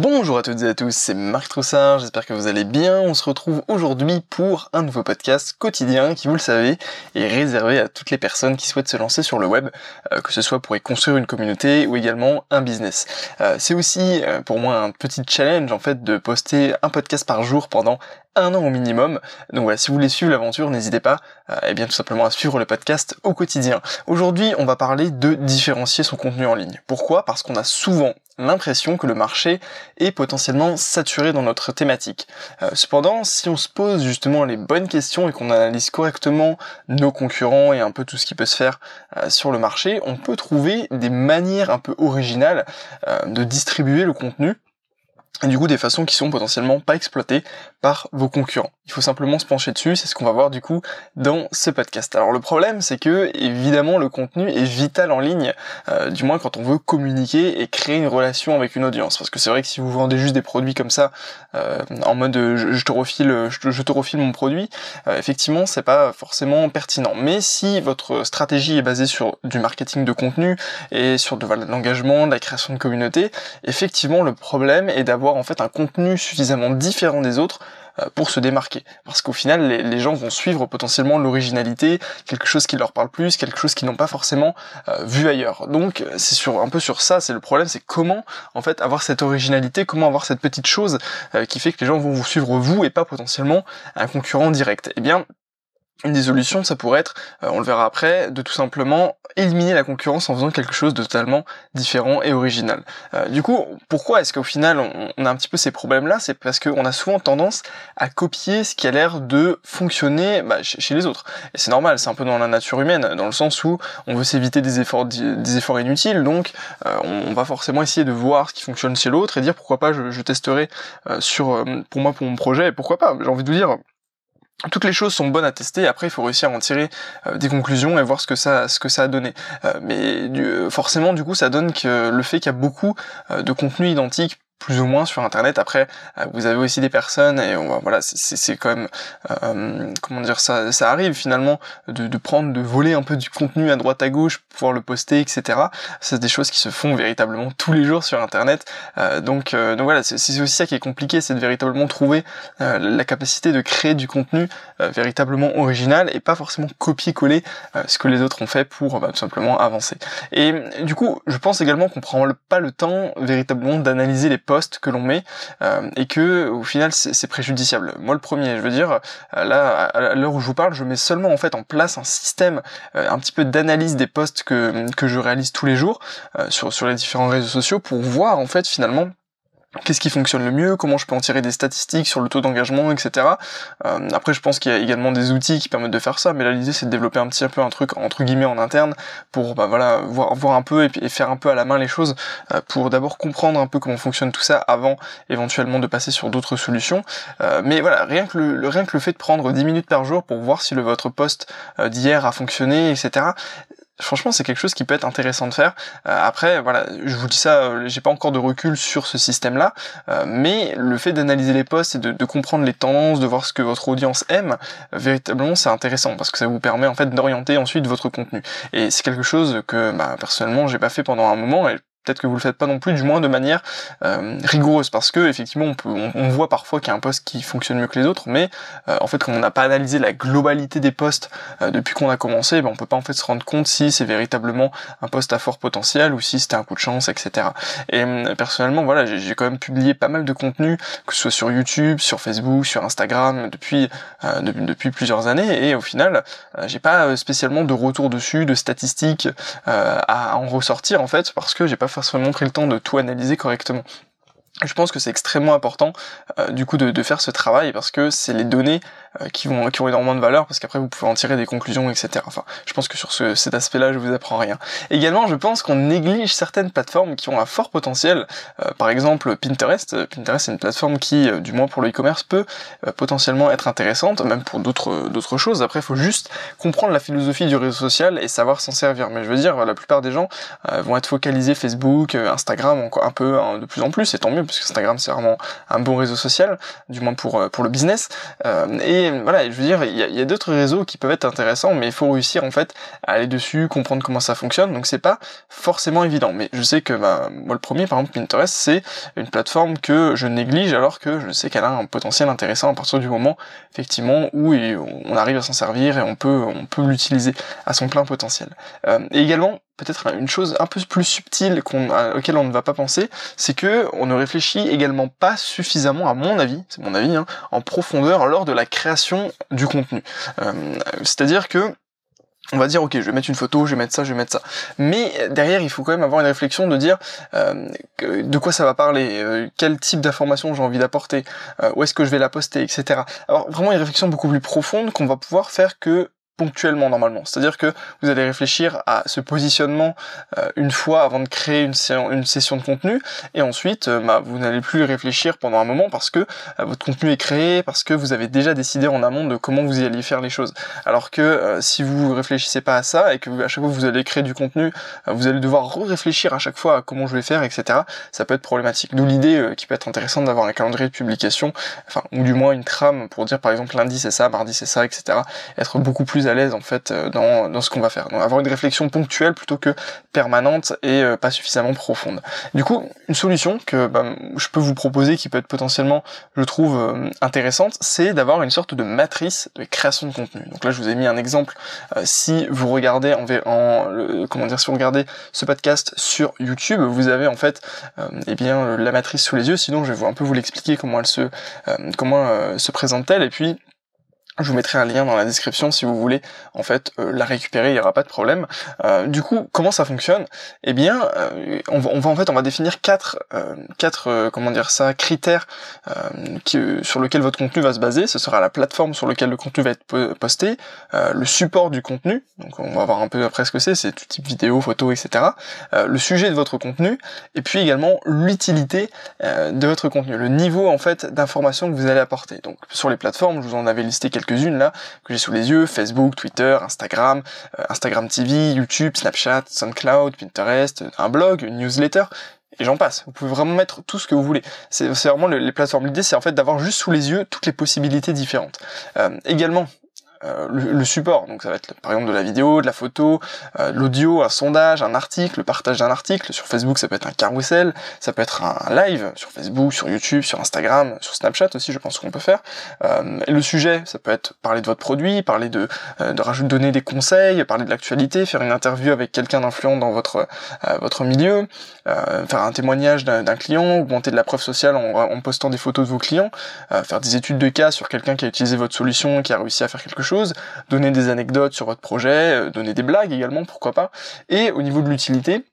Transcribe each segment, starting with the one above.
Bonjour à toutes et à tous, c'est Marc Troussard, j'espère que vous allez bien. On se retrouve aujourd'hui pour un nouveau podcast quotidien qui, vous le savez, est réservé à toutes les personnes qui souhaitent se lancer sur le web, euh, que ce soit pour y construire une communauté ou également un business. Euh, c'est aussi euh, pour moi un petit challenge en fait de poster un podcast par jour pendant un an au minimum. Donc voilà, si vous voulez suivre l'aventure, n'hésitez pas eh bien tout simplement à suivre le podcast au quotidien. Aujourd'hui, on va parler de différencier son contenu en ligne. Pourquoi? Parce qu'on a souvent l'impression que le marché est potentiellement saturé dans notre thématique. Euh, cependant, si on se pose justement les bonnes questions et qu'on analyse correctement nos concurrents et un peu tout ce qui peut se faire euh, sur le marché, on peut trouver des manières un peu originales euh, de distribuer le contenu et du coup des façons qui sont potentiellement pas exploitées par vos concurrents. Il faut simplement se pencher dessus, c'est ce qu'on va voir du coup dans ce podcast. Alors le problème c'est que évidemment le contenu est vital en ligne, euh, du moins quand on veut communiquer et créer une relation avec une audience. Parce que c'est vrai que si vous vendez juste des produits comme ça, euh, en mode je, te refile, je, te refile mon produit, euh, effectivement c'est pas forcément pertinent. Mais si votre stratégie est basée sur du marketing de contenu et sur de l'engagement, de la création de communauté, effectivement le problème est d'avoir en fait un contenu suffisamment différent des autres euh, pour se démarquer. Parce qu'au final, les, gens vont suivre potentiellement l'originalité, quelque chose qui leur parle plus, quelque chose qu'ils n'ont pas forcément euh, vu ailleurs. Donc c'est sur un peu sur ça, c'est le problème, c'est comment en fait avoir cette originalité, comment avoir cette petite chose euh, qui fait que les gens vont vous suivre vous et pas potentiellement un concurrent direct. Eh bien, une des solutions, ça pourrait être, euh, on le verra après, de tout simplement éliminer la concurrence en faisant quelque chose de totalement différent et original. Euh, du coup, pourquoi est-ce qu'au final on, a un petit peu ces problèmes-là? C'est parce qu'on a souvent tendance à copier ce qui a l'air de fonctionner bah, chez, les autres. Et c'est normal, c'est un peu dans la nature humaine, dans le sens où on veut s'éviter des efforts, des efforts inutiles, donc euh, on, va forcément essayer de voir ce qui fonctionne chez l'autre et dire pourquoi pas je, je testerai sur pour moi pour mon projet, et pourquoi pas, j'ai envie de vous dire toutes les choses sont bonnes à tester. Après, il faut réussir à en tirer euh, des conclusions et voir ce que ça, ce que ça a donné. Euh, mais du, forcément, du coup, ça donne que le fait qu'il y a beaucoup euh, de contenus identiques plus ou moins sur internet. Après euh, vous avez aussi des personnes et on voilà c'est quand même euh, comment dire ça ça arrive finalement de, de, prendre de voler un peu du contenu à droite à gauche pouvoir le poster etc c'est des choses qui se font véritablement tous les jours sur internet. Euh, donc donc voilà c'est aussi ça qui est compliqué c'est de véritablement trouver la capacité de créer du contenu véritablement original et pas forcément copier-coller ce que les autres ont fait pour bah, tout simplement avancer. Et du coup je pense également qu'on prend pas le temps véritablement d'analyser les poste que l'on met euh, et que au final c'est préjudiciable. Moi le premier, je veux dire, euh, là à l'heure où je vous parle, je mets seulement en fait en place un système euh, un petit peu d'analyse des posts que, que je réalise tous les jours sur, sur les différents réseaux sociaux pour voir en fait finalement qu'est-ce qui fonctionne le mieux, comment je peux en tirer des statistiques sur le taux d'engagement, etc. Euh, après, je pense qu'il y a également des outils qui permettent de faire ça, mais là, l'idée, c'est de développer un petit peu un truc, entre guillemets, en interne, pour, bah, voilà, voir, un peu et, faire un peu à la main les choses, euh, pour d'abord comprendre un peu comment fonctionne tout ça avant, éventuellement, de passer sur d'autres solutions. Euh, mais voilà, rien que le, rien que le fait de prendre 10 minutes par jour pour voir si votre poste d'hier a fonctionné, etc., franchement c'est quelque chose qui peut être intéressant de faire. Euh, après voilà, je vous dis ça, euh, j'ai pas encore de recul sur ce système-là, euh, mais le fait d'analyser les posts et de, comprendre les tendances, de voir ce que votre audience aime, véritablement c'est intéressant parce que ça vous permet en fait d'orienter ensuite votre contenu. Et c'est quelque chose que bah, personnellement j'ai pas fait pendant un moment et peut-être que vous le faites pas non plus, du moins de manière euh, rigoureuse, parce que effectivement on peut, on, voit parfois qu'il y a un poste qui fonctionne mieux que les autres, mais euh, en fait comme on n'a pas analysé la globalité des postes euh, depuis qu'on a commencé, ben, on peut pas en fait se rendre compte si c'est véritablement un poste à fort potentiel ou si c'était un coup de chance, etc. Et personnellement voilà, j'ai quand même publié pas mal de contenu, que ce soit sur YouTube, sur Facebook, sur Instagram depuis depuis, depuis plusieurs années, et au final j'ai pas spécialement de retour dessus, de statistiques à en ressortir en fait, parce que j'ai pas forcément pris le temps de tout analyser correctement. Je pense que c'est extrêmement important euh, du coup de, de, faire ce travail parce que c'est les données euh, qui vont qui ont énormément de valeur parce qu'après vous pouvez en tirer des conclusions etc. Enfin, je pense que sur ce, cet aspect-là, je vous apprends rien. Également, je pense qu'on néglige certaines plateformes qui ont un fort potentiel. Euh, par exemple, Pinterest. Pinterest, c'est une plateforme qui, du moins pour le e-commerce, peut potentiellement être intéressante, même pour d'autres d'autres choses. Après, il faut juste comprendre la philosophie du réseau social et savoir s'en servir. Mais je veux dire, la plupart des gens vont être focalisés Facebook, Instagram, un peu hein, de plus en plus, et tant mieux puisque Instagram c'est vraiment un bon réseau social, du moins pour pour le business. et voilà, je veux dire, il y a, y a d'autres réseaux qui peuvent être intéressants, mais il faut réussir en fait à aller dessus, comprendre comment ça fonctionne. Donc c'est pas forcément évident. Mais je sais que bah, moi le premier, par exemple Pinterest, c'est une plateforme que je néglige alors que je sais qu'elle a un potentiel intéressant à partir du moment effectivement où on arrive à s'en servir et on peut on peut l'utiliser à son plein potentiel. Euh, et également peut-être une chose un peu plus subtile qu'on, auquel on ne va pas penser, c'est que on ne réfléchit également pas suffisamment, à mon avis, c'est mon avis, hein, en profondeur lors de la création du contenu. Euh, c'est-à-dire que on va dire ok je vais mettre une photo, je vais mettre ça, je vais mettre ça. Mais derrière il faut quand même avoir une réflexion de dire euh, de quoi ça va parler, euh, quel type d'information j'ai envie d'apporter, euh, où est-ce que je vais la poster, etc. Alors vraiment une réflexion beaucoup plus profonde qu'on va pouvoir faire que ponctuellement normalement. C'est-à-dire que vous allez réfléchir à ce positionnement euh, une fois avant de créer une, session de contenu et ensuite euh, bah, vous n'allez plus réfléchir pendant un moment parce que euh, votre contenu est créé, parce que vous avez déjà décidé en amont de comment vous alliez faire les choses. Alors que si vous réfléchissez pas à ça et que à chaque fois vous allez créer du contenu, vous allez devoir réfléchir à chaque fois à comment je vais faire, etc. Ça peut être problématique. D'où l'idée qui peut être intéressante d'avoir un calendrier de publication, enfin ou du moins une trame pour dire par exemple lundi c'est ça, mardi c'est ça, etc. Être beaucoup plus à l'aise en fait euh, dans, ce qu'on va faire. Donc avoir une réflexion ponctuelle plutôt que permanente et euh, pas suffisamment profonde. Du coup, une solution que bah, je peux vous proposer qui peut être potentiellement, je trouve, euh, intéressante, c'est d'avoir une sorte de matrice de création de contenu. Donc là, je vous ai mis un exemple. si vous regardez en, en comment dire, si vous regardez ce podcast sur YouTube, vous avez en fait, eh bien, la matrice sous les yeux. Sinon, je vais un peu vous l'expliquer comment elle se, comment se présente-t-elle et puis je vous mettrai un lien dans la description si vous voulez en fait euh, la récupérer, il n'y aura pas de problème. Euh, du coup, comment ça fonctionne? Eh bien, euh, on, va, en fait on va définir quatre quatre comment dire ça critères qui, sur lequel votre contenu va se baser. Ce sera la plateforme sur laquelle le contenu va être posté, le support du contenu. Donc on va voir un peu après ce que c'est, c'est tout type vidéo, photo, etc. le sujet de votre contenu et puis également l'utilité de votre contenu, le niveau en fait d'information que vous allez apporter. Donc sur les plateformes, je vous en avais listé quelques unes là que j'ai sous les yeux, Facebook, Twitter, Instagram, euh, Instagram TV, YouTube, Snapchat, SoundCloud, Pinterest, un blog, une newsletter, et j'en passe. Vous pouvez vraiment mettre tout ce que vous voulez. C'est vraiment les plateformes. L'idée, c'est en fait d'avoir juste sous les yeux toutes les possibilités différentes. Euh, également, euh, le, support. Donc ça va être par exemple de la vidéo, de la photo, euh, de l'audio, un sondage, un article, le partage d'un article. Sur Facebook, ça peut être un carousel, ça peut être un live sur Facebook, sur YouTube, sur Instagram, sur Snapchat aussi, je pense qu'on peut faire. Euh, le sujet, ça peut être parler de votre produit, parler de, de rajouter, donner des conseils, parler de l'actualité, faire une interview avec quelqu'un d'influent dans votre votre milieu, faire un témoignage d'un client, augmenter de la preuve sociale en, en, postant des photos de vos clients, faire des études de cas sur quelqu'un qui a utilisé votre solution, qui a réussi à faire quelque chose donner des anecdotes sur votre projet, euh, donner des blagues également, pourquoi pas. Et au niveau de l'utilité,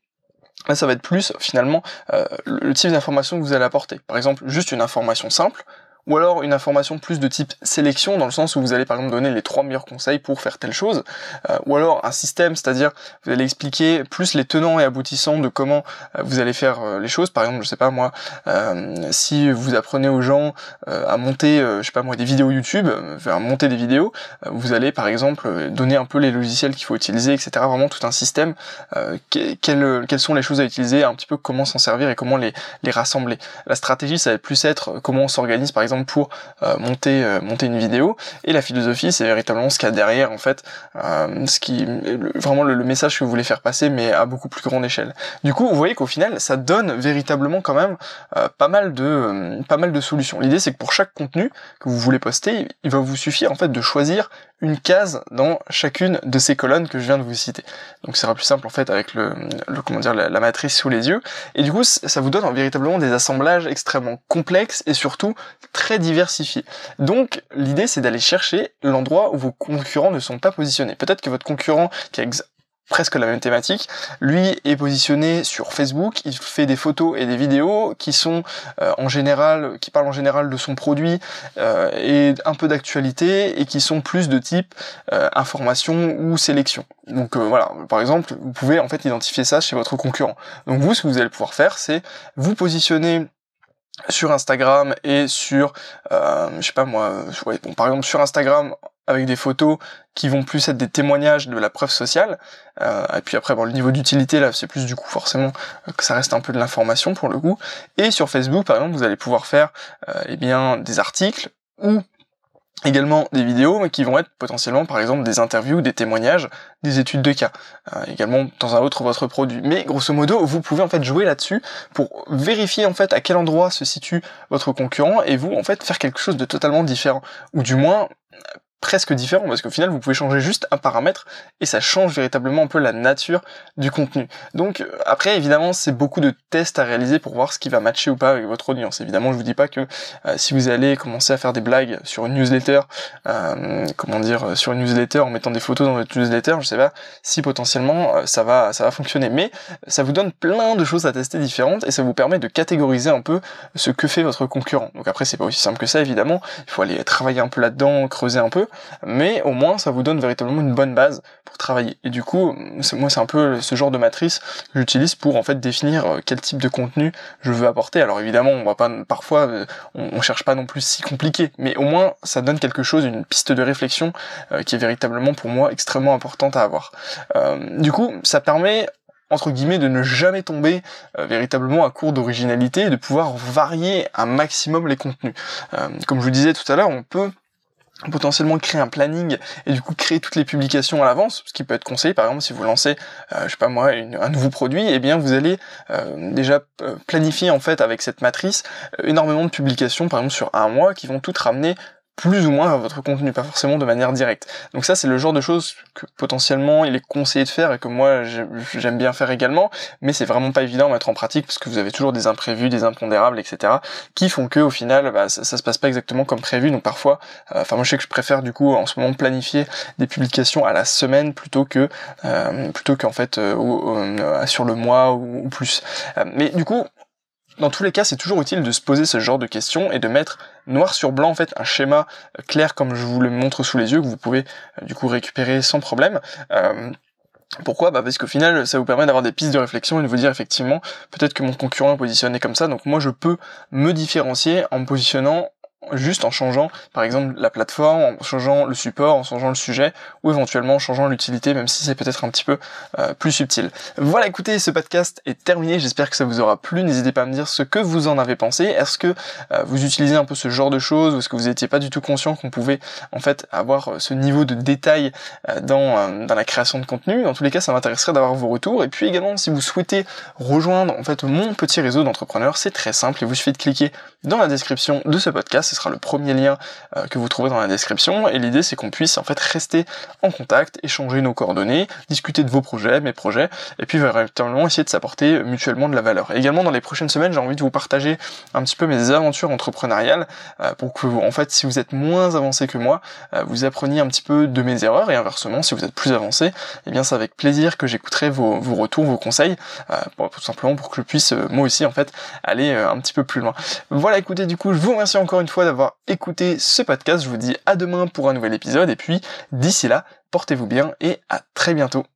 ça va être plus finalement euh, le type d'information que vous allez apporter. Par exemple, juste une information simple, ou alors une information plus de type sélection, dans le sens où vous allez par exemple donner les trois meilleurs conseils pour faire telle chose, euh, ou alors un système, c'est-à-dire vous allez expliquer plus les tenants et aboutissants de comment euh, vous allez faire euh, les choses. Par exemple, je sais pas moi, si vous apprenez aux gens à monter, je sais pas moi, des vidéos YouTube, à monter des vidéos, vous allez par exemple donner un peu les logiciels qu'il faut utiliser, etc. Vraiment tout un système, quelles, quelles sont les choses à utiliser, un petit peu comment s'en servir et comment les, les rassembler. La stratégie, ça va plus être comment on s'organise par exemple pour euh, monter euh, monter une vidéo et la philosophie c'est véritablement ce qu'il y a derrière en fait euh, ce qui vraiment le, message que vous voulez faire passer mais à beaucoup plus grande échelle du coup vous voyez qu'au final ça donne véritablement quand même pas mal de pas mal de solutions l'idée c'est que pour chaque contenu que vous voulez poster il va vous suffire en fait de choisir une case dans chacune de ces colonnes que je viens de vous citer. Donc ça sera plus simple en fait avec le, comment dire la, matrice sous les yeux. Et du coup ça vous donne véritablement des assemblages extrêmement complexes et surtout très diversifiés. Donc l'idée c'est d'aller chercher l'endroit où vos concurrents ne sont pas positionnés. Peut-être que votre concurrent qui a presque la même thématique. Lui est positionné sur Facebook, il fait des photos et des vidéos qui sont euh, en général, qui parlent en général de son produit euh, et un peu d'actualité et qui sont plus de type euh, information ou sélection. Donc voilà, par exemple, vous pouvez en fait identifier ça chez votre concurrent. Donc vous, ce que vous allez pouvoir faire, c'est vous positionner sur Instagram et sur, je sais pas moi, bon, par exemple sur Instagram avec des photos qui vont plus être des témoignages de la preuve sociale. Euh, et puis après, bon, le niveau d'utilité là, c'est plus du coup forcément euh, que ça reste un peu de l'information pour le coup. Et sur Facebook, par exemple, vous allez pouvoir faire euh, eh bien des articles ou également des vidéos qui vont être potentiellement par exemple des interviews, des témoignages, des études de cas, euh, également dans un autre votre produit. Mais grosso modo, vous pouvez en fait jouer là-dessus pour vérifier en fait à quel endroit se situe votre concurrent et vous en fait faire quelque chose de totalement différent ou du moins presque différent parce qu'au final vous pouvez changer juste un paramètre et ça change véritablement un peu la nature du contenu. Donc euh, après évidemment c'est beaucoup de tests à réaliser pour voir ce qui va matcher ou pas avec votre audience. Évidemment je vous dis pas que euh, si vous allez commencer à faire des blagues sur une newsletter, euh, comment dire sur une newsletter en mettant des photos dans votre newsletter, je sais pas si potentiellement ça va ça va fonctionner. Mais ça vous donne plein de choses à tester différentes et ça vous permet de catégoriser un peu ce que fait votre concurrent. Donc après c'est pas aussi simple que ça évidemment, il faut aller travailler un peu là-dedans, creuser un peu mais au moins ça vous donne véritablement une bonne base pour travailler. Et du coup, moi c'est un peu ce genre de matrice que j'utilise pour en fait définir euh, quel type de contenu je veux apporter. Alors évidemment, on va pas parfois euh, on, cherche pas non plus si compliqué, mais au moins ça donne quelque chose, une piste de réflexion euh, qui est véritablement pour moi extrêmement importante à avoir. du coup, ça permet entre guillemets de ne jamais tomber véritablement à court d'originalité et de pouvoir varier un maximum les contenus. comme je vous disais tout à l'heure, on peut potentiellement créer un planning et du coup créer toutes les publications à l'avance, ce qui peut être conseillé par exemple si vous lancez, euh, je sais pas moi, un nouveau produit, et eh bien vous allez euh, déjà euh, planifier en fait avec cette matrice énormément de publications par exemple sur un mois qui vont toutes ramener plus ou moins votre contenu, pas forcément de manière directe. Donc ça c'est le genre de choses que potentiellement il est conseillé de faire et que moi j'aime bien faire également, mais c'est vraiment pas évident à mettre en pratique parce que vous avez toujours des imprévus, des impondérables, etc. qui font que au final bah, ça, se passe pas exactement comme prévu. Donc parfois, euh, enfin moi je sais que je préfère du coup en ce moment planifier des publications à la semaine plutôt que euh, plutôt qu'en fait euh, sur le mois ou plus. mais du coup dans tous les cas, c'est toujours utile de se poser ce genre de questions et de mettre noir sur blanc en fait un schéma euh, clair comme je vous le montre sous les yeux que vous pouvez euh, du coup récupérer sans problème. Euh, pourquoi? Bah Parce qu'au final, ça vous permet d'avoir des pistes de réflexion et de vous dire effectivement, peut-être que mon concurrent est positionné comme ça, donc moi je peux me différencier en me positionnant juste en changeant par exemple la plateforme, en changeant le support, en changeant le sujet ou éventuellement en changeant l'utilité même si c'est peut-être un petit peu euh, plus subtil. Voilà écoutez ce podcast est terminé, j'espère que ça vous aura plu, n'hésitez pas à me dire ce que vous en avez pensé, est-ce que euh, vous utilisez un peu ce genre de choses ou est-ce que vous n'étiez pas du tout conscient qu'on pouvait en fait avoir euh, ce niveau de détail dans, dans la création de contenu, dans tous les cas ça m'intéresserait d'avoir vos retours. Et puis également si vous souhaitez rejoindre en fait mon petit réseau d'entrepreneurs c'est très simple, il vous suffit de cliquer dans la description de ce podcast ce sera le premier lien euh, que vous trouverez dans la description. Et l'idée, c'est qu'on puisse en fait rester en contact, échanger nos coordonnées, discuter de vos projets, mes projets, et puis véritablement essayer de s'apporter mutuellement de la valeur. également, dans les prochaines semaines, j'ai envie de vous partager un petit peu mes aventures entrepreneuriales euh, pour que, en fait, si vous êtes moins avancé que moi, euh, vous appreniez un petit peu de mes erreurs et inversement, si vous êtes plus avancé, eh bien, c'est avec plaisir que j'écouterai vos, vos, retours, vos conseils, tout simplement pour que je puisse moi aussi en fait aller un petit peu plus loin. Voilà, écoutez, du coup, je vous remercie encore une écouté ce podcast. Je vous dis à demain pour un nouvel épisode et puis d'ici là, portez-vous bien et à très bientôt.